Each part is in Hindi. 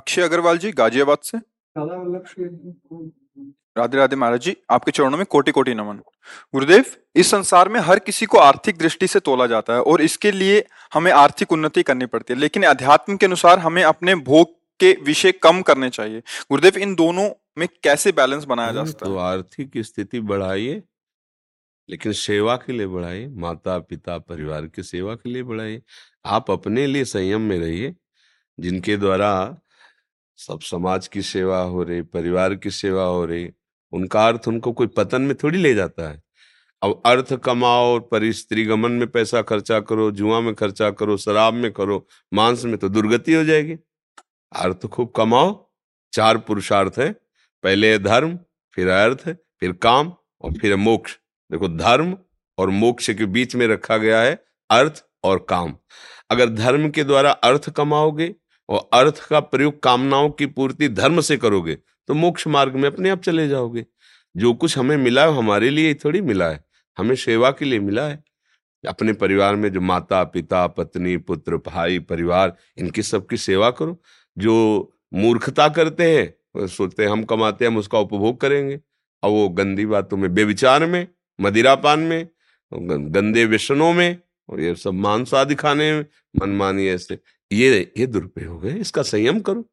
अक्षय अग्रवाल जी गाजियाबाद से। राधे राधे महाराज जी आपके चरणों में कोटि कोटि नमन। गुरुदेव इस संसार में हर किसी को आर्थिक दृष्टि से तोला जाता है और इसके लिए हमें आर्थिक उन्नति करनी पड़ती है लेकिन अध्यात्म के अनुसार हमें अपने भोग के विषय कम करने चाहिए। गुरुदेव इन दोनों में कैसे बैलेंस बनाया जा सकता है तो है? आर्थिक स्थिति बढ़ाइए लेकिन सेवा के लिए बढ़ाइए माता पिता परिवार की सेवा के लिए बढ़ाइए। आप अपने लिए संयम में रहिए जिनके द्वारा सब समाज की सेवा हो रही, परिवार की सेवा हो रही, उनका अर्थ उनको कोई पतन में थोड़ी ले जाता है। अब अर्थ कमाओ और पर स्त्री गमन में पैसा खर्चा करो, जुआ में खर्चा करो, शराब में करो, मांस में तो दुर्गति हो जाएगी। अर्थ खूब कमाओ, चार पुरुषार्थ है, पहले धर्म, फिर अर्थ, फिर काम और फिर मोक्ष। देखो, धर्म और मोक्ष के बीच में रखा गया है अर्थ और काम। अगर धर्म के द्वारा अर्थ कमाओगे और अर्थ का प्रयोग कामनाओं की पूर्ति धर्म से करोगे तो मोक्ष मार्ग में अपने आप चले जाओगे। जो कुछ हमें मिला है हमारे लिए थोड़ी मिला है, हमें सेवा के लिए मिला है। अपने परिवार में जो माता, पिता, पत्नी, पुत्र, भाई, परिवार, इनकी सबकी सेवा करो। जो मूर्खता करते हैं सोचते हैं, हम कमाते हैं, हम उसका उपभोग करेंगे। और वो गंदी बातों में बेविचार में, मदिरापान में, गंदे व्यसनों में, और ये सब मांस आदि खाने में, मनमानी ऐसे। ये ये दुरुपयोग है इसका संयम करो।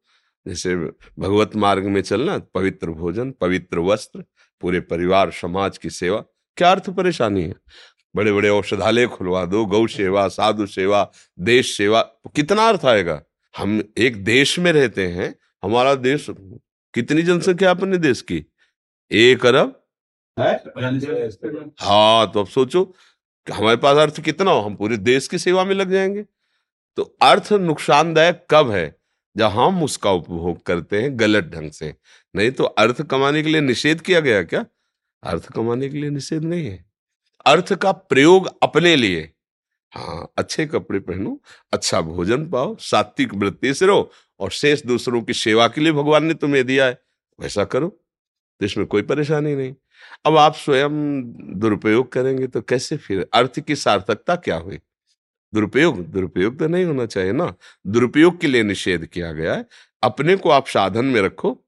जैसे भगवत मार्ग में चलना पवित्र भोजन पवित्र वस्त्र पूरे परिवार समाज की सेवा। क्या अर्थ परेशानी है? बड़े बड़े औषधालय खुलवा दो गौ सेवा साधु सेवा देश सेवा। कितना अर्थ आएगा? हम एक देश में रहते हैं हमारा देश कितनी जनसंख्या अपने देश की? एक अरब? हाँ तो अब सोचो हमारे पास अर्थ कितना हो? हम पूरे देश की सेवा में लग जाएँगे। तो अर्थ नुकसानदायक कब है जब हम उसका उपभोग करते हैं गलत ढंग से? नहीं तो अर्थ कमाने के लिए निषेध किया गया क्या? अर्थ कमाने के लिए निषेध नहीं है। अर्थ का प्रयोग अपने लिए। हाँ अच्छे कपड़े पहनो अच्छा भोजन पाओ, सात्विक वृत्ति से रहो और शेष दूसरों की सेवा के लिए भगवान ने तुम्हें दिया है। वैसा करो तो इसमें कोई परेशानी नहीं। अब आप स्वयं दुरुपयोग करेंगे तो कैसे फिर? अर्थ की सार्थकता क्या हुई? दुरुपयोग दुरुपयोग तो नहीं होना चाहिए ना। दुरुपयोग के लिए निषेध किया गया है। अपने को आप साधन में रखो।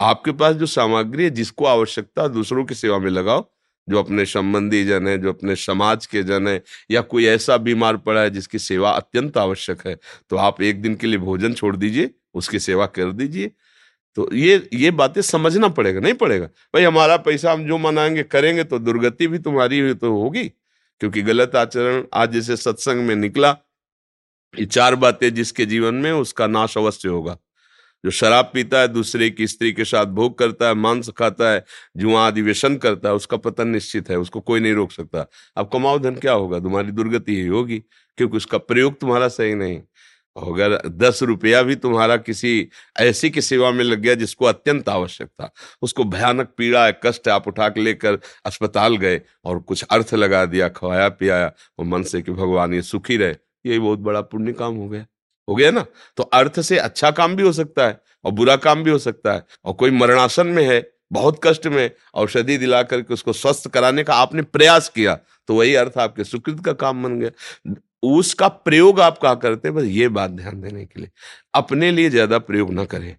आपके पास जो सामग्री है, जिसको आवश्यकता दूसरों की सेवा में लगाओ। जो अपने संबंधी जन है, जो अपने समाज के जन है, या कोई ऐसा बीमार पड़ा है, जिसकी सेवा अत्यंत आवश्यक है तो आप एक दिन के लिए भोजन छोड़ दीजिए, उसकी सेवा कर दीजिए। तो ये ये बातें समझना पड़ेगा, नहीं पड़ेगा? भाई, हमारा पैसा हम जो मनाएँगे, करेंगे तो दुर्गति भी तुम्हारी तो होगी। क्योंकि गलत आचरण आज जैसे सत्संग में निकला, ये चार बातें जिसके जीवन में उसका नाश अवश्य होगा। जो शराब पीता है, दूसरे की स्त्री के साथ भोग करता है, मांस खाता है, जुआ आदि व्यसन करता है, उसका पतन निश्चित है, उसको कोई नहीं रोक सकता। अब कमाओ धन क्या होगा? तुम्हारी दुर्गति ही होगी, क्योंकि उसका प्रयोग तुम्हारा सही नहीं। अगर दस रुपया भी तुम्हारा किसी ऐसी की सेवा में लग गया जिसको अत्यंत आवश्यक था, उसको भयानक पीड़ा है कष्ट आप उठा के लेकर अस्पताल गए और कुछ अर्थ लगा दिया, खवाया, पियाया और मन से कि भगवान ये सुखी रहे, यही बहुत बड़ा पुण्य काम हो गया। हो गया ना? तो अर्थ से अच्छा काम भी हो सकता है और बुरा काम भी हो सकता है और कोई मरणासन में है बहुत कष्ट में औषधि दिला करके उसको स्वस्थ कराने का आपने प्रयास किया तो वही अर्थ आपके सुकृत का काम बन गया। उसका प्रयोग आप कहा करते हैं? बस ये बात ध्यान देने के लिए। अपने लिए ज़्यादा प्रयोग ना करें।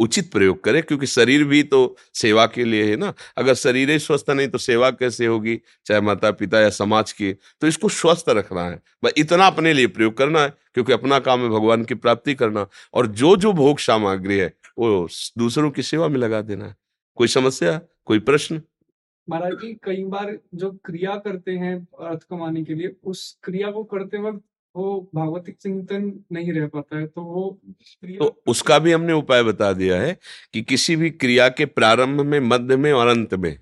उचित प्रयोग करें, क्योंकि शरीर भी तो सेवा के लिए है ना। अगर शरीर ही स्वस्थ नहीं तो सेवा कैसे होगी? चाहे माता पिता या समाज की तो इसको स्वस्थ रखना है। बस इतना अपने लिए प्रयोग करना है, क्योंकि अपना काम है भगवान की प्राप्ति करना। और जो जो भोग सामग्री है, वो दूसरों की सेवा में लगा देना है। कोई समस्या कोई प्रश्न? महाराज जी कई बार जो क्रिया करते हैं अर्थ कमाने के लिए उस क्रिया को करते वक्त वो भागवतिक चिंतन नहीं रह पाता है तो वो तो उसका भी हमने उपाय बता दिया है कि किसी भी क्रिया के प्रारंभ में मध्य में और अंत में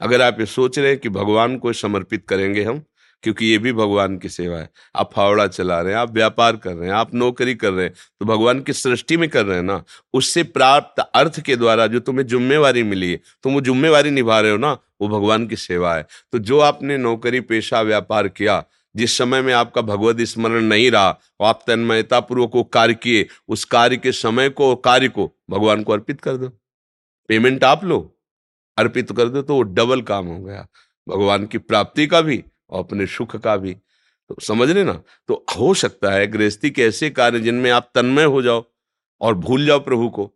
अगर आप ये सोच रहे हैं कि भगवान को समर्पित करेंगे हम क्योंकि ये भी भगवान की सेवा है। आप फावड़ा चला रहे हैं, आप व्यापार कर रहे हैं, आप नौकरी कर रहे हैं तो भगवान की सृष्टि में कर रहे हैं ना? उससे प्राप्त अर्थ के द्वारा जो तुम्हें जुम्मेवारी मिली है, तुम वो जुम्मेवारी निभा रहे हो ना, वो भगवान की सेवा है। तो जो आपने नौकरी, पेशा, व्यापार किया, जिस समय में आपका भगवत स्मरण नहीं रहा और आप तन्मयता पूर्वक वो कार्य किए, उस कार्य के समय को, कार्य को भगवान को अर्पित कर दो। पेमेंट आप लो, अर्पित कर दो तो वो डबल काम हो गया। भगवान की प्राप्ति का भी और अपने सुख का भी। तो समझ रहे ना? तो हो सकता है गृहस्थी के ऐसे कार्य जिनमें आप तन्मय हो जाओ और भूल जाओ प्रभु को।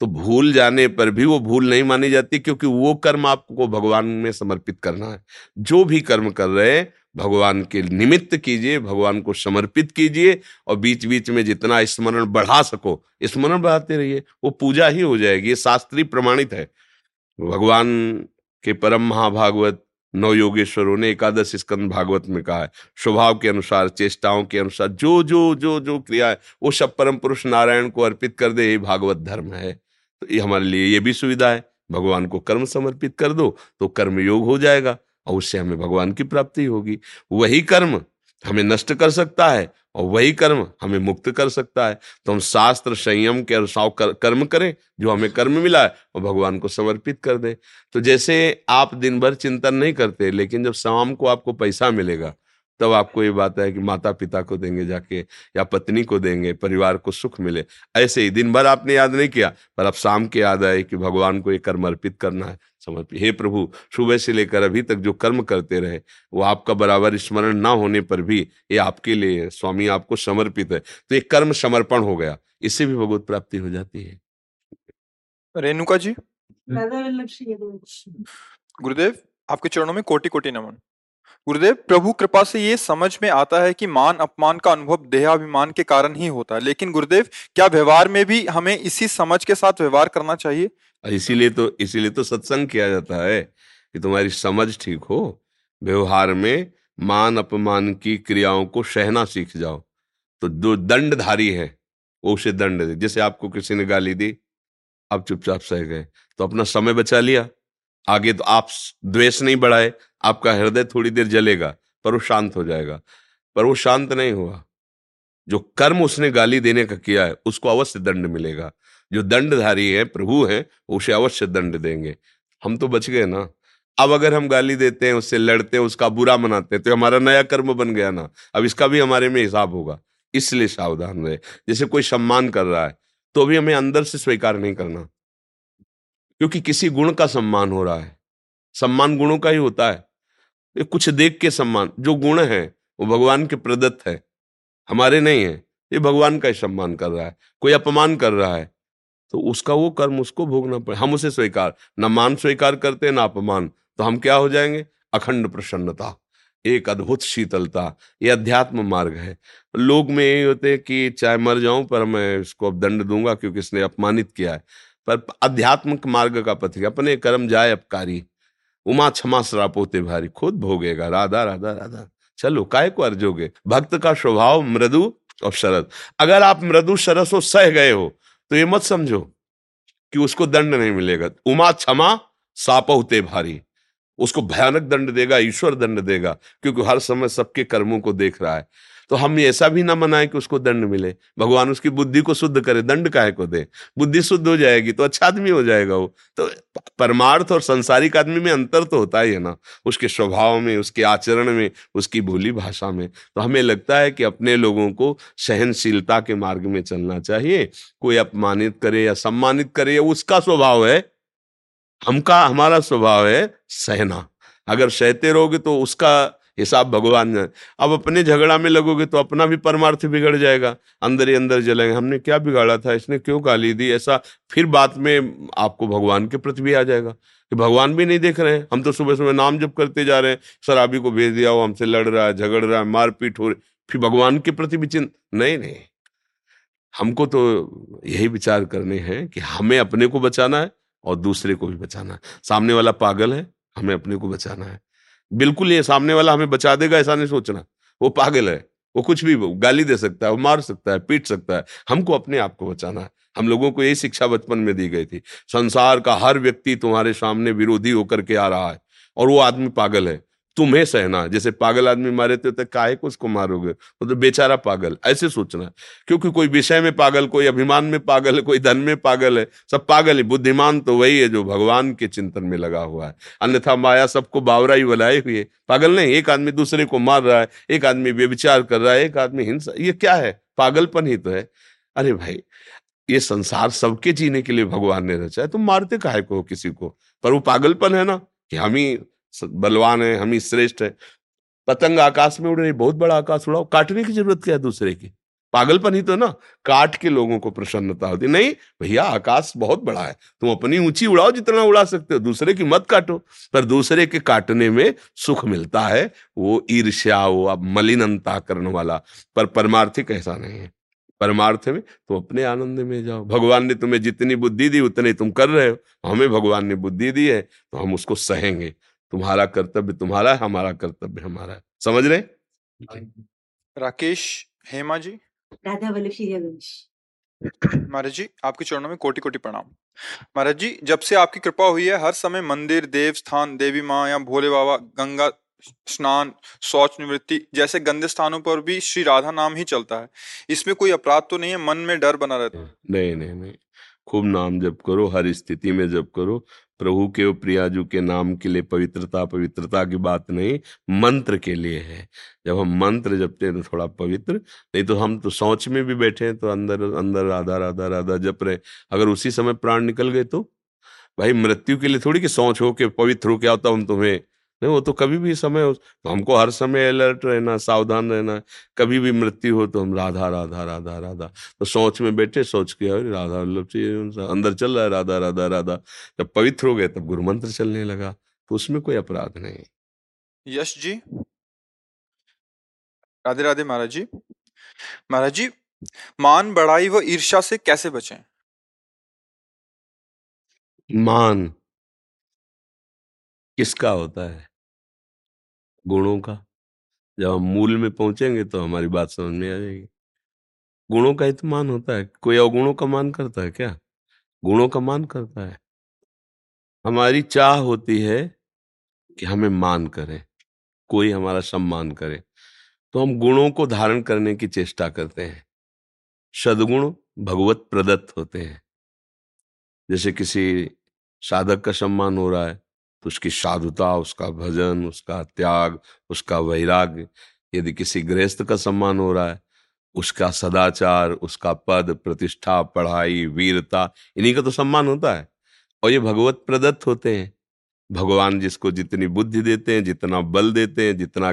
तो भूल जाने पर भी वो भूल नहीं मानी जाती क्योंकि वो कर्म आपको भगवान में समर्पित करना है। जो भी कर्म कर रहे हैं, भगवान के निमित्त कीजिए, भगवान को समर्पित कीजिए और बीच बीच में जितना स्मरण बढ़ा सको, स्मरण बढ़ाते रहिए, वो पूजा ही हो जाएगी, ये शास्त्रीय प्रमाणित है। भगवान के परम महाभागवत नौ योगेश्वरों ने एकादश स्कंद भागवत में कहा है, स्वभाव के अनुसार, चेष्टाओं के अनुसार, जो जो जो जो क्रिया है, वो सब परम पुरुष नारायण को अर्पित कर दे, ये भागवत धर्म है। तो ये हमारे लिए ये भी सुविधा है, भगवान को कर्म समर्पित कर दो तो कर्म योग हो जाएगा, और उससे हमें भगवान की प्राप्ति होगी। वही कर्म हमें नष्ट कर सकता है और वही कर्म हमें मुक्त कर सकता है। तो हम शास्त्र संयम के अनुसार कर, कर्म करें जो हमें कर्म मिला है और भगवान को समर्पित कर दें। तो जैसे आप दिन भर चिंतन नहीं करते लेकिन जब शाम को आपको पैसा मिलेगा तब आपको ये बात है कि माता पिता को देंगे जाके या पत्नी को देंगे परिवार को सुख मिले। ऐसे ही दिन भर आपने याद नहीं किया पर अब शाम के याद आए कि भगवान को ये कर्म अर्पित करना है। समर्पित हे प्रभु सुबह से लेकर अभी तक जो कर्म करते रहे वो आपका बराबर स्मरण ना होने पर भी ये आपके लिए स्वामी आपको समर्पित है। तो ये कर्म समर्पण हो गया। इससे भी भगवत प्राप्ति हो जाती है। रेणुका जी? गुरुदेव आपके चरणों में कोटि कोटि नमन। गुरुदेव, प्रभु कृपा से ये समझ में आता है कि मान अपमान का अनुभव देहाभिमान के कारण ही होता है। लेकिन गुरुदेव, क्या व्यवहार में भी हमें इसी समझ के साथ व्यवहार करना चाहिए? इसीलिए तो इसीलिए तो सत्संग किया जाता है कि तुम्हारी समझ ठीक हो, व्यवहार में मान अपमान की क्रियाओं को सहना सीख जाओ। तो जो दंडधारी है, वो उसे दंड दे। जैसे आपको किसी ने गाली दी, आप चुपचाप सह गए। तो अपना समय बचा लिया। आगे तो आप द्वेष नहीं बढ़ाए, आपका हृदय थोड़ी देर जलेगा, पर वो शांत हो जाएगा। पर वो शांत नहीं हुआ। जो कर्म उसने गाली देने का किया है, उसको अवश्य दंड मिलेगा। जो दंडधारी है, प्रभु है, उसे अवश्य दंड देंगे। हम तो बच गए ना। अब अगर हम गाली देते हैं, उससे लड़ते हैं, उसका बुरा मनाते हैं तो हमारा नया कर्म बन गया ना। अब इसका भी हमारे में हिसाब होगा। इसलिए सावधान रहे। जैसे कोई सम्मान कर रहा है तो भी हमें अंदर से स्वीकार नहीं करना। क्योंकि किसी गुण का सम्मान हो रहा है। सम्मान गुणों का ही होता है। ये कुछ देख के सम्मान, जो गुण है, वो भगवान के प्रदत्त है। हमारे नहीं है, ये भगवान का ही सम्मान कर रहा है। कोई अपमान कर रहा है तो उसका वो कर्म, उसको भोगना पड़े। हम उसे स्वीकार, न मान स्वीकार करते, ना अपमान तो हम क्या हो जाएँगे? अखंड प्रसन्नता, एक अद्भुत शीतलता, ये अध्यात्म मार्ग है। लोग में यही होते हैं कि चाहे मर जाऊँ, पर मैं इसको अब दंड दूँगा, क्योंकि इसने अपमानित किया है। पर अध्यात्मिक मार्ग का पथिक अपने कर्म जाए अपकारी। उमा क्षमा श्रापोते भारी। खुद भोगेगा। राधा राधा राधा। चलो, काय को अर्जोगे? भक्त का स्वभाव मृदु और शरद। अगर आप मृदु, शरस हो सह गए हो तो ये मत समझो कि उसको दंड नहीं मिलेगा। उमा क्षमा सापहुते भारी। उसको भयानक दंड देगा, ईश्वर दंड देगा, क्योंकि हर समय सबके कर्मों को देख रहा है। तो हम ऐसा भी ना मनाए कि उसको दंड मिले। भगवान उसकी बुद्धि को शुद्ध करे, दंड काहे को दे? बुद्धि शुद्ध हो जाएगी तो अच्छा आदमी हो जाएगा वो। तो परमार्थ और संसारिक आदमी में अंतर तो होता ही है ना, उसके स्वभाव में, उसके आचरण में, उसकी बोली भाषा में। तो हमें लगता है कि अपने लोगों को सहनशीलता के मार्ग में चलना चाहिए। कोई अपमानित करे या सम्मानित करे, या उसका स्वभाव है। हमका, हमारा स्वभाव है सहना। अगर सहते रहोगे तो उसका हिसाब भगवान जाने अब अपने झगड़ा में लगोगे तो अपना भी परमार्थ बिगड़ जाएगा। अंदर ही अंदर जलेंगे। हमने क्या बिगाड़ा था? इसने क्यों गाली दी? ऐसा फिर बात में आपको भगवान के प्रति भी आ जाएगा। कि भगवान भी नहीं देख रहे हैं। हम तो सुबह सुबह नाम जब करते जा रहे हैं। शराबी को भेज दिया वो हमसे लड़ रहा है, झगड़ रहा है, मारपीट हो रही फिर भगवान के प्रति भी चिंत, नहीं नहीं। हमको तो यही विचार करने हैं कि हमें अपने को बचाना है और दूसरे को भी बचाना है। सामने वाला पागल है, हमें अपने को बचाना है। बिल्कुल ये सामने वाला हमें बचा देगा, ऐसा नहीं सोचना। वो पागल है। वो कुछ भी गाली दे सकता है, वो मार सकता है, पीट सकता है। हमको अपने आप को बचाना। है हम लोगों को यही शिक्षा बचपन में दी गई थी। संसार का हर व्यक्ति तुम्हारे सामने विरोधी होकर के आ रहा है और वो आदमी पागल है। तुम्हें सहना। जैसे पागल आदमी मारे थे तो काहे को उसको मारोगे? वो तो बेचारा पागल, ऐसे सोचना। क्योंकि कोई विषय में पागल, कोई अभिमान में पागल है कोई धन में पागल है, सब पागल है। बुद्धिमान तो वही है जो भगवान के चिंतन में लगा हुआ है। अन्यथा माया सबको बावरा ही बनाए हुए पागल नहीं, एक आदमी दूसरे को मार रहा है, एक आदमी व्यविचार कर रहा है, एक आदमी हिंसा, ये क्या है? पागलपन ही तो है। अरे भाई, ये संसार सबके जीने के लिए भगवान ने रचा है तुम मारते काहे को किसी को? पर वो पागलपन है ना, कि हम ही बलवान है, हम ही श्रेष्ठ है। पतंग आकाश में उड़ रही बहुत बड़ा आकाश उड़ाओ, काटने की ज़रूरत क्या है दूसरे की? पागलपन ही तो ना, काट के लोगों को प्रसन्नता होती नहीं, भैया, आकाश बहुत बड़ा है, तुम अपनी ऊँची उड़ाओ जितना उड़ा सकते हो, दूसरे की मत काटो। पर दूसरे के काटने में सुख मिलता है, वो ईर्ष्या, वो अब मलिनता करने वाला। पर परमार्थिक ऐसा नहीं है। परमार्थ में तुम अपने आनंद में जाओ। भगवान ने तुम्हें जितनी बुद्धि दी, उतनी तुम कर रहे हो। हमें भगवान ने बुद्धि दी है तो हम उसको सहेंगे। तुम्हारा कर्तव्य तुम्हारा है हमारा कर्तव्य हमारा है। समझ रहे राकेश हेमा जी? राधा वल्लभ श्री महाराज जी आपके चरणों में कोटि कोटि प्रणाम। महाराज जी जब से आपकी कृपा हुई है हर समय मंदिर देव स्थान देवी माँ या भोले बाबा गंगा स्नान शौच निवृत्ति जैसे गंदे स्थानों पर भी श्री राधा नाम ही चलता है। इसमें कोई अपराध तो नहीं है मन में डर बना रहता है। नहीं नहीं नहीं। खूब नाम जप करो, हर स्थिति में जप करो। प्रभु के प्रियाजू के नाम के लिए पवित्रता पवित्रता की बात नहीं, मंत्र के लिए है। जब हम मंत्र जपते हैं तो थोड़ा पवित्र, नहीं तो हम तो सोच में भी बैठे हैं तो अंदर अंदर राधा राधा राधा जप रहे अगर उसी समय प्राण निकल गए तो? भाई मृत्यु के लिए थोड़ी कि सोच हो के पवित्र हो के आता हम तुम्हें। नहीं वो तो कभी भी समय हो तो हमको हर समय अलर्ट रहना सावधान रहना। है कभी भी मृत्यु हो तो हम राधा राधा राधा राधा। तो सोच में बैठे सोच के अरे राधा वल्लभ अंदर चल रहा है राधा राधा राधा। जब पवित्र हो गए तब गुरु मंत्र चलने लगा। तो उसमें कोई अपराध नहीं यश जी? राधे राधे महाराज जी। महाराज जी मान बढ़ाई व ईर्षा से कैसे बचें? मान किसका होता है? गुणों का। जब हम मूल में पहुँचेंगे तो हमारी बात समझ में आ जाएगी। गुणों का ही तो मान होता है। कोई अवगुणों का मान करता है क्या? गुणों का मान करता है। हमारी चाह होती है कि हमें मान करें। कोई हमारा सम्मान करे। तो हम गुणों को धारण करने की चेष्टा करते हैं। सदगुण भगवत प्रदत्त होते हैं। जैसे किसी साधक का सम्मान हो रहा है। उसकी साधुता, उसका भजन, उसका त्याग, उसका वैराग्य, यदि किसी गृहस्थ का सम्मान हो रहा है, उसका सदाचार, उसका पद, प्रतिष्ठा, पढ़ाई, वीरता, इन्हीं का तो सम्मान होता है। और ये भगवत प्रदत्त होते हैं। भगवान जिसको जितनी बुद्धि देते हैं, जितना बल देते हैं, जितना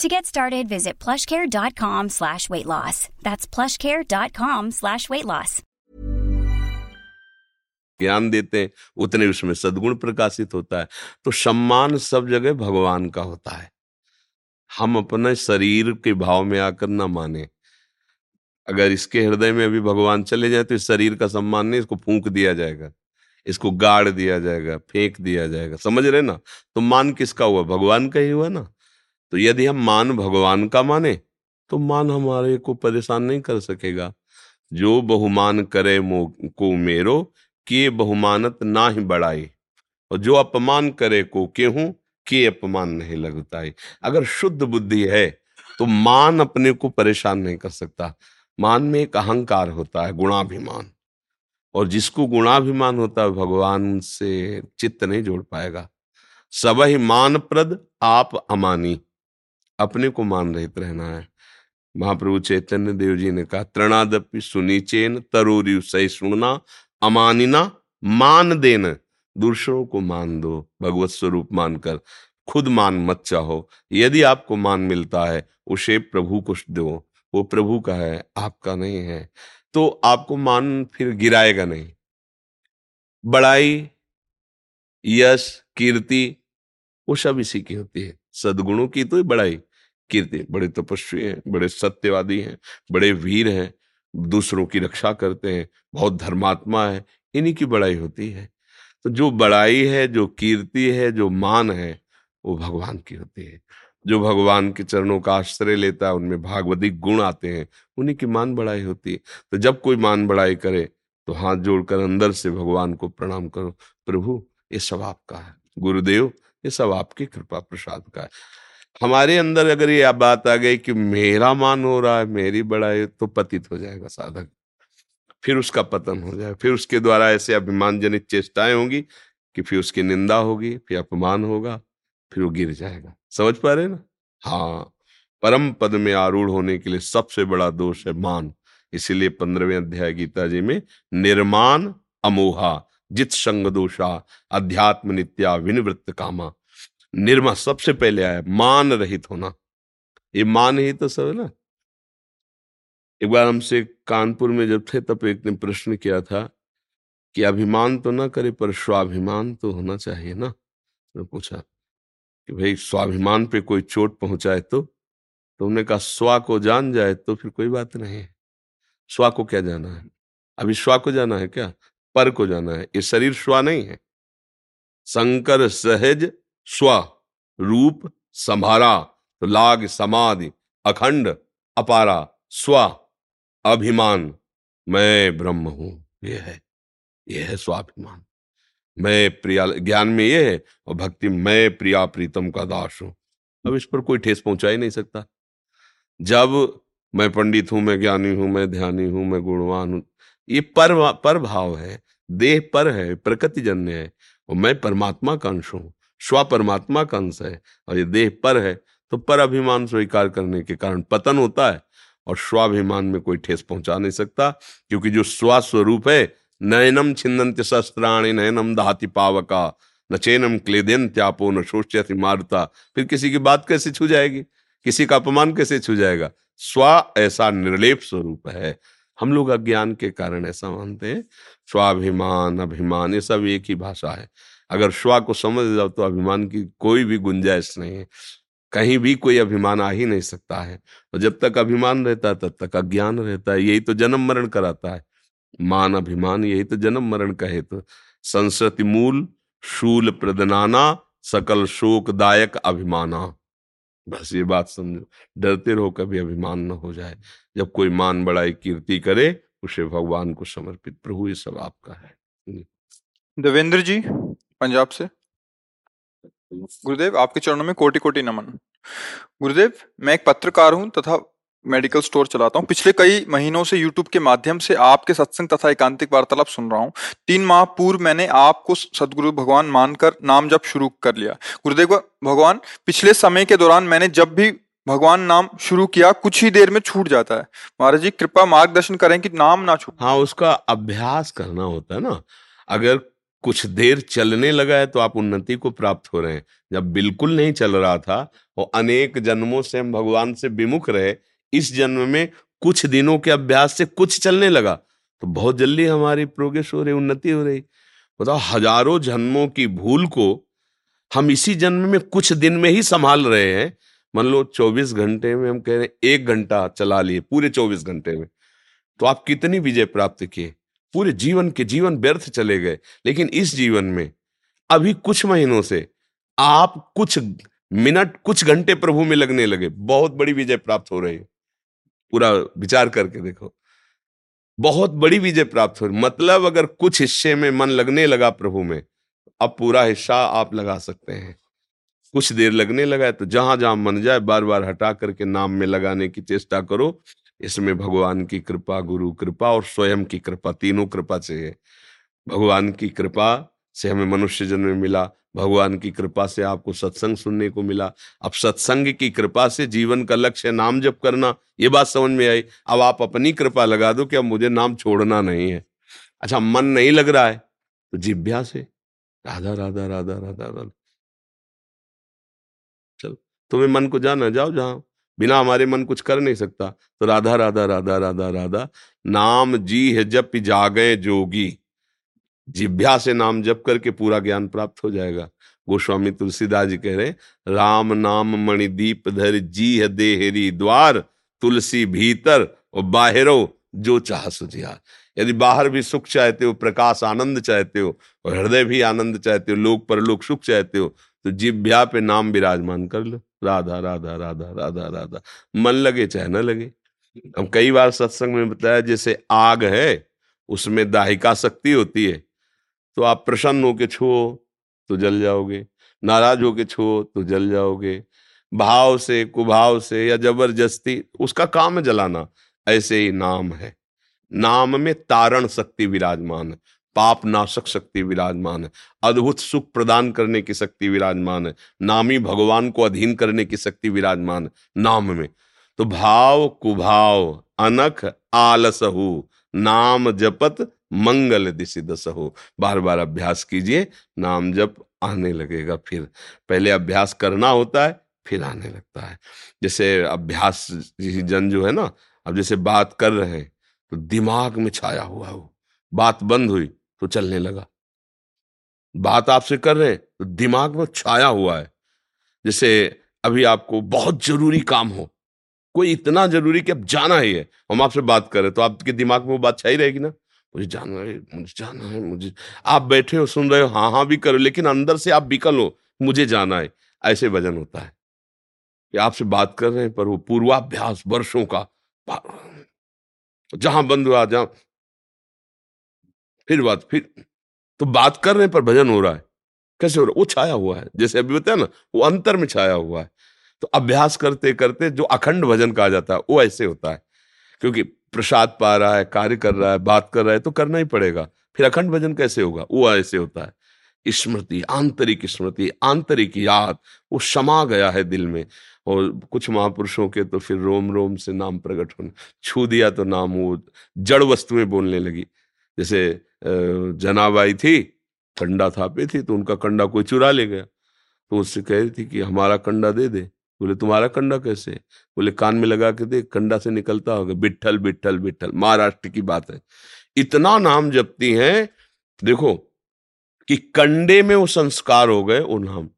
To get started, visit plushcare.com slash weight loss. That's plushcare.com slash weight loss. ज्ञान देते हैं उतने उसमें सदगुण प्रकाशित होता है। तो सम्मान सब जगह भगवान का होता है। हम अपने शरीर के भाव में आकर ना माने। अगर इसके हृदय में अभी भगवान चले जाए तो इस शरीर का सम्मान नहीं इसको फूंक दिया जाएगा। इसको गाड़ दिया जाएगा फेंक दिया जाएगा। समझ रहे ना? तो मान किसका हुआ? भगवान का ही हुआ ना? तो यदि हम मान भगवान का माने तो मान हमारे को परेशान नहीं कर सकेगा। जो बहुमान करे मो, को मेरो के बहुमानत ना ही बढ़ाई और जो अपमान करे को केहूं के अपमान नहीं लगता है अगर शुद्ध बुद्धि है तो मान अपने को परेशान नहीं कर सकता। मान में एक अहंकार होता है, गुणाभिमान। और जिसको गुणाभिमान होता है, भगवान से चित्त नहीं जोड़ पाएगा। सब ही मान प्रद आप अमानी। अपने को मान रहित रहना है। महाप्रभु चैतन्य देव जी ने कहा तृणादपि सुनीचेन तरोरी सही सुनना अमानिना मान देन। दूसरों को मान दो, भगवत स्वरूप मानकर। खुद मान मत चाहो। यदि आपको मान मिलता है, उसे प्रभु को दो। वो प्रभु का है, आपका नहीं है। तो आपको मान फिर गिराएगा नहीं। बड़ाई, यश, कीर्ति, वो सब इसी की होती है। सदगुणों की तो ही बड़ाई। कीर्ति बड़े तपस्वी हैं, बड़े सत्यवादी हैं, बड़े वीर हैं, दूसरों की रक्षा करते हैं, बहुत धर्मात्मा है, इन्हीं की बड़ाई होती है। तो जो बड़ाई है, जो कीर्ति है, जो मान है, वो भगवान की होती है। जो भगवान के चरणों का आश्रय लेता है, उनमें भागवतिक गुण आते हैं, उन्हीं की मान बढ़ाई होती है। तो जब कोई मान बढ़ाई करे तो हाथ जोड़कर अंदर से भगवान को प्रणाम करो, प्रभु, ये सब आपका है। गुरुदेव, ये सब आपकी कृपा प्रसाद का है। हमारे अंदर अगर ये बात आ गई कि मेरा मान हो रहा है, मेरी बड़ाई तो पतित हो जाएगा साधक। फिर उसका पतन हो जाए। फिर उसके द्वारा ऐसे अभिमान जनित चेष्टाएँ होंगी कि फिर उसकी निंदा होगी, फिर अपमान होगा, फिर वो गिर जाएगा। समझ पा रहे ना? हाँ। परम पद में आरूढ़ होने के लिए सबसे बड़ा दोष है मान। इसीलिए पंद्रहवें अध्याय गीता जी में, निर्माण अमोहा, जित संग दोषा, अध्यात्म नित्या विनिवृत्त कामा। निर्मा सबसे पहले आया, मान रहित होना। ये मान ही तो सब है ना। एक बार हमसे कानपुर में जब थे, तब एक ने प्रश्न किया था कि अभिमान तो ना करे, पर स्वाभिमान तो होना चाहिए ना। तो पूछा कि भाई, स्वाभिमान पे कोई चोट पहुँचाए तो? तुमने तो कहा, स्वा को जान जाए तो फिर कोई बात नहीं है। स्वा को क्या जाना है? अभी स्वा को जाना है क्या? पर को जाना है। ये शरीर स्वा नहीं है। शंकर सहज स्व, रूप संभारा लाग, समाधि, अखंड, अपारा, स्व, अभिमान। मैं ब्रह्म हूँ, ये है ये है स्वाभिमान। मैं प्रिया, ज्ञान में ये है, और भक्ति मैं प्रिया प्रीतम का दास हूँ। अब इस पर कोई ठेस पहुँचा ही नहीं सकता। जब मैं पंडित हूँ, मैं ज्ञानी हूँ, मैं ध्यानी हूँ, मैं गुणवान हूँ, ये पर पर भाव है, देह पर है, प्रकृति जन्य है, और मैं परमात्मा का अंश हूँ। स्व परमात्मा का अंश है और ये देह पर है तो पर अभिमान स्वीकार करने के कारण पतन होता है और स्वाभिमान में कोई ठेस पहुँचा नहीं सकता, क्योंकि जो स्वस्वरूप है, नयनम छिंदंत शस्त्राणी नयनम दहाति पावका, न चेनम क्लेदेन त्यापो न शोष्यति मारता। फिर किसी की बात कैसे छू जाएगी? किसी का अपमान कैसे छू जाएगा? स्व ऐसा निर्लेप स्वरूप है। हम लोग अज्ञान के कारण ऐसा मानते हैं। स्वाभिमान अभिमान, ये सब एक ही भाषा है। अगर श्वा को समझ जाओ तो अभिमान की कोई भी गुंजाइश नहीं है। कहीं भी कोई अभिमान आ ही नहीं सकता है। और जब तक अभिमान रहता है, तब तक अज्ञान रहता है। यही तो जन्म मरण कराता है। मान अभिमान, यही तो जन्म मरण का हेतु। संस्कृति मूल, शूल प्रदनाना, सकल शोकदायक अभिमाना। बस ये बात समझो। डरते रहो, कभी अभिमान न हो जाए। जब कोई मान, बड़ाई, कीर्ति करे, उसे भगवान को समर्पित। प्रभु, ये सब आपका है। देवेंद्र जी पंजाब से। गुरुदेव, आपके चरणों में कोटि कोटि नमन। गुरुदेव, मैं एक पत्रकार हूँ तथा मेडिकल स्टोर चलाता हूँ। पिछले कई महीनों से यूट्यूब के माध्यम से आपके सत्संग तथा एकांतिक वार्तालाप सुन रहा हूँ। तीन माह पूर्व मैंने आपको सदगुरु भगवान मानकर नाम जब शुरू कर लिया। गुरुदेव, भगवान, पिछले समय के दौरान मैंने जब भी भगवान नाम शुरू किया, कुछ ही देर में छूट जाता है। महाराज जी, कृपा मार्गदर्शन करें कि नाम ना छूट। हाँ उसका अभ्यास करना होता है ना। अगर कुछ देर चलने लगा है तो आप उन्नति को प्राप्त हो रहे हैं। जब बिल्कुल नहीं चल रहा था और अनेक जन्मों से हम भगवान से विमुख रहे, इस जन्म में कुछ दिनों के अभ्यास से कुछ चलने लगा तो बहुत जल्दी हमारी प्रोग्रेस हो रही, उन्नति हो रही। बताओ हज़ारों जन्मों की भूल को हम इसी जन्म में कुछ दिन में ही संभाल रहे हैं। मान लो 24 घंटे में हम कह रहे हैं, एक घंटा चला लिए, पूरे 24 घंटे में। तो आप कितनी विजय प्राप्त किए? पूरे जीवन के जीवन व्यर्थ चले गए। लेकिन इस जीवन में, अभी कुछ महीनों से, आप कुछ मिनट, कुछ घंटे प्रभु में लगने लगे। बहुत बड़ी विजय प्राप्त हो रही है। पूरा विचार करके देखो। बहुत बड़ी विजय प्राप्त हो रही मतलब अगर कुछ हिस्से में मन लगने लगा प्रभु में, अब पूरा हिस्सा आप लगा सकते हैं। कुछ देर लगने लगा है तो जहाँ जहाँ मन जाए बार बार हटा करके नाम में लगाने की चेष्टा करो। इसमें भगवान की कृपा, गुरु कृपा और स्वयं की कृपा तीनों कृपा चाहिए भगवान की कृपा से हमें मनुष्य जन्म मिला, भगवान की कृपा से आपको सत्संग सुनने को मिला। अब सत्संग की कृपा से जीवन का लक्ष्य नाम जप करना, ये बात समझ में आई। अब आप अपनी कृपा लगा दो कि अब मुझे नाम छोड़ना नहीं है। अच्छा मन नहीं लग रहा है तो जिभ्या से, राधा राधा राधा राधा राधा। चल, तुम्हें मन को जाना, जाओ जहाँ बिना हमारे मन कुछ कर नहीं सकता। तो राधा राधा राधा राधा राधा, नाम जी है जप जागे जोगी। जिभ्या से नाम जप करके पूरा ज्ञान प्राप्त हो जाएगा। गोस्वामी तुलसीदास जी कह रहे राम नाम मणिदीप धर जी है देहरी द्वार, तुलसी भीतर और बाहरो जो चाह सुझिया। यदि बाहर भी सुख चाहते हो, प्रकाश आनंद चाहते हो और हृदय भी आनंद चाहते हो, लोक परलोक सुख चाहते हो तो जिभ्या पे नाम विराजमान कर लो। राधा राधा राधा राधा राधा। मन लगे चाहे न लगे। हम कई बार सत्संग में बताया, जैसे आग है, उसमें दाहिका शक्ति होती है तो आप प्रसन्न होके छो तो जल जाओगे। नाराज़ होके छो तो जल जाओगे। भाव से, कुभाव से या ज़बरदस्ती, उसका काम जलाना। ऐसे ही नाम है। नाम में तारण शक्ति विराजमान है। पाप नाशक शक्ति विराजमान है। अद्भुत सुख प्रदान करने की शक्ति विराजमान है। नामी भगवान को अधीन करने की शक्ति विराजमान है। नाम में। तो भाव कुभाव, अनख आलसहु, नाम जपत मंगल दिशि दसहु। बार बार अभ्यास कीजिए, नाम जप आने लगेगा फिर। पहले अभ्यास करना होता है, फिर आने लगता है। जैसे अभ्यास जन जो है ना, अब जैसे बात कर रहे हैं तो दिमाग में छाया हुआ हो। बात बंद हुई तो चलने लगा। बात आपसे कर रहे हैं तो दिमाग में छाया हुआ है, जैसे अभी आपको बहुत ज़रूरी काम हो। कोई इतना ज़रूरी कि अब जाना ही है। हम आपसे बात करें तो आपके दिमाग में वो बात छाई रहेगी ना? मुझे जाना है, मुझे जाना है, मुझे आप बैठे हो, सुन रहे हो हाँ हाँ भी करो, लेकिन अंदर से आप बिकल हो, मुझे जाना है। ऐसे वज़न होता है। कि आपसे बात कर रहे हैं, पर वो पूर्वाभ्यास वर्षों का जहाँ बंद हुआ, जहाँ फिर बात, फिर तो बात कर रहे पर भजन हो रहा है। कैसे हो रहा है? वो छाया हुआ है। जैसे अभी बताया ना, वो अंतर में छाया हुआ है। तो अभ्यास करते करते जो अखंड भजन कहा जाता है, वो ऐसे होता है। क्योंकि प्रसाद पा रहा है, कार्य कर रहा है, बात कर रहा है तो करना ही पड़ेगा। फिर अखंड भजन कैसे होगा? वो ऐसे होता है। स्मृति, आंतरिक स्मृति, आंतरिक याद, वो समा गया है दिल में। और कुछ महापुरुषों के तो फिर रोम रोम से नाम प्रकट होने। छू दिया तो नाम वो जड़ वस्तुएँ बोलने लगी। जैसे जनाब आई थी, कंडा थापे थी तो उनका कंडा कोई चुरा ले गया। तो उससे कह रही थी कि, हमारा कंडा दे दे। बोले, तुम्हारा कंडा कैसे? बोले, कान में लगा के दे कंडा से निकलता होगा। बिट्ठल बिट्ठल बिट्ठल, महाराष्ट्र की बात है। इतना नाम जपती हैं, देखो, कि कंडे में वो संस्कार हो गए, वो नाम।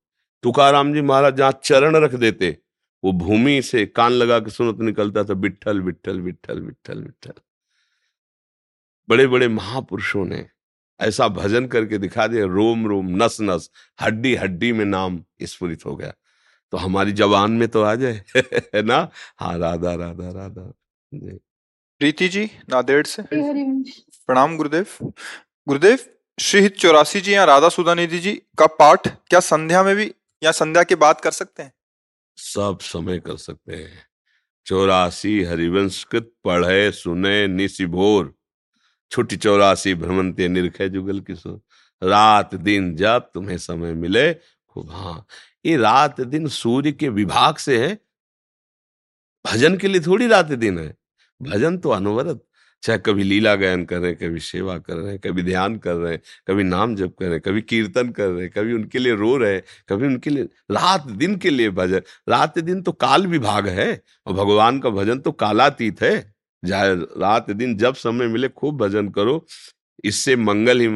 तुकाराम जी महाराज जहाँ चरण रख देते, वो भूमि से कान लगा के सुनत निकलता था, बिट्ठल बिट्ठल बिट्ठल बिट्ठल बिट्ठल। बड़े बड़े महापुरुषों ने ऐसा भजन करके दिखा दिया रोम रोम नस नस हड्डी हड्डी में नाम स्फुरित हो गया। तो हमारी जवान में तो आ जाए है ना? हाँ राधा राधा राधा प्रीति जी नादेड़ से। प्रणाम गुरुदेव। गुरुदेव श्रीहित चौरासी जी या राधा सुधानिधि जी का पाठ क्या संध्या में भी या संध्या के बाद कर सकते हैं? सब समय कर सकते हैं। चौरासी हरिवंशकृत पढ़े सुने निशिभोर छुट्टी चौरासी भ्रमंते निरखे जुगल किशोर रात दिन जब तुम्हें समय मिले, खूब हाँ। ये रात दिन सूर्य के विभाग से है। भजन के लिए थोड़ी रात दिन है। भजन तो अनवरत। चाहे कभी लीला गायन कर रहे हैं, कभी सेवा कर रहे हैं, कभी ध्यान कर रहे हैं, कभी नाम जप कर रहे हैं, कभी कीर्तन कर रहे हैं, कभी उनके लिए रो रहे हैं, कभी उनके लिए रात दिन के लिए भजन। रात दिन तो काल विभाग है और भगवान का भजन तो कालातीत है। जाए, रात दिन जब समय मिले खूब भजन करो। इससे मंगल ही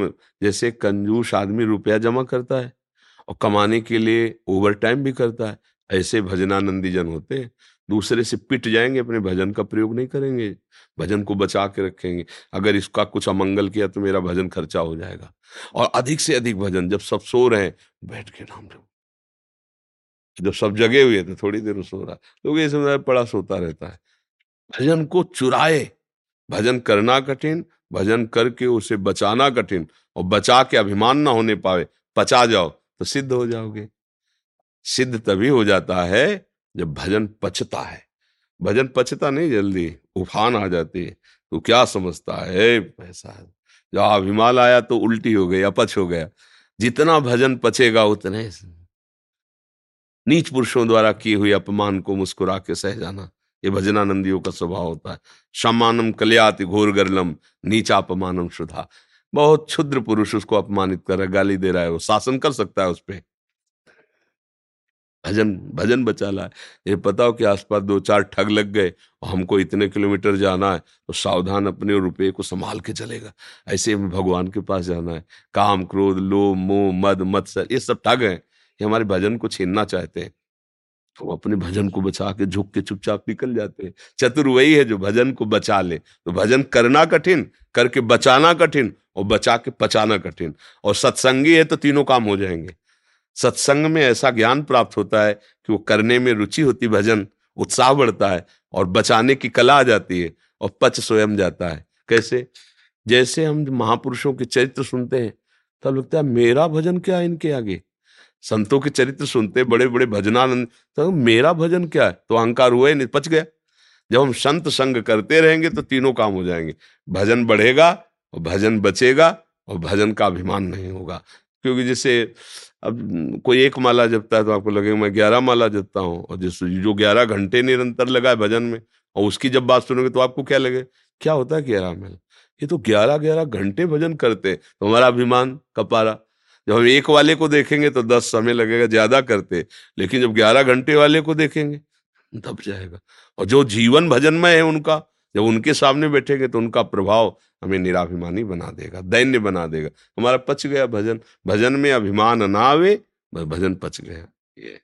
जैसे कंजूस आदमी रुपया जमा करता है और कमाने के लिए ओवर टाइम भी करता है। ऐसे भजनानंदी जन होते हैं। दूसरे से पिट जाएँगे, अपने भजन का प्रयोग नहीं करेंगे। भजन को बचा के रखेंगे। अगर इसका कुछ अमंगल किया तो मेरा भजन खर्चा हो जाएगा। और अधिक से अधिक भजन, जब सब सो रहे हैं, बैठ के नाम लो जब सब जगे हुए थे थोड़ी देर सो रहा लोग ये समझ पड़ा सोता रहता है। भजन को चुराए। भजन करना कठिन, भजन करके उसे बचाना कठिन और बचा के अभिमान ना होने पावे। पचा जाओ तो सिद्ध हो जाओगे। सिद्ध तभी हो जाता है जब भजन पचता है। भजन पचता नहीं जल्दी, उफान आ जाती है। तो क्या समझता है? पैसा जब अभिमान आया तो उल्टी हो गई, अपच हो गया। जितना भजन पचेगा उतने नीच पुरुषों द्वारा किए हुए अपमान को मुस्कुरा के सह जाना। ये भजनानंदियों का स्वभाव होता है। सम्मानम कल्याति घोर गरलम नीचा अपमानम शुद्धा बहुत क्षुद्र पुरुष उसको अपमानित कर रहा है, गाली दे रहा है, वो शासन कर सकता है उस पर भजन भजन बचा ला ये पता हो कि आसपास दो चार ठग लग गए, और हमको इतने किलोमीटर जाना है तो सावधान अपने रुपये को संभाल के चलेगा। ऐसे हमें भगवान के पास जाना है। काम, क्रोध, लोभ, मोह, मद, मत्सर, ये सब ठग हैं। ये हमारे भजन को छीनना चाहते हैं। तो अपने भजन को बचा के झुक के चुपचाप निकल जाते हैं। चतुर वही है जो भजन को बचा ले। तो भजन करना कठिन, करके बचाना कठिन और बचा के पचाना कठिन। और सत्संगी है तो तीनों काम हो जाएँगे। सत्संग में ऐसा ज्ञान प्राप्त होता है कि वो करने में रुचि होती, भजन उत्साह बढ़ता है और बचाने की कला आ जाती है और पच स्वयं जाता है। कैसे? जैसे हम महापुरुषों के चरित्र सुनते हैं, तब लगता है, मेरा भजन क्या इनके आगे? संतों के चरित्र सुनते बड़े बड़े भजनानंद तो मेरा भजन क्या है? तो अहंकार हुआ नहीं, पच गया। जब हम संत संग करते रहेंगे तो तीनों काम हो जाएँगे। भजन बढ़ेगा, और भजन बचेगा, और भजन का अभिमान नहीं होगा। क्योंकि जैसे, अब कोई एक माला जपता है तो आपको लगेगा, मैं ग्यारह माला जपता हूँ। और जिस, जो ग्यारह घंटे निरंतर लगा है भजन में, और उसकी जब बात सुनोगे तो आपको क्या लगे क्या होता है ग्यारह में ये तो ग्यारह ग्यारह घंटे भजन करते तो हमारा अभिमान, कपारा जब हम एक वाले को देखेंगे तो दस समय लगेगा ज़्यादा करते, लेकिन जब ग्यारह घंटे वाले को देखेंगे, दब जाएगा। और जो जीवन भजनमय है उनका, जब उनके सामने बैठेंगे तो उनका प्रभाव हमें निराभिमानी बना देगा, दैन्य बना देगा। हमारा पच गया भजन भजन में अभिमान ना आवे भजन पच गया। ये।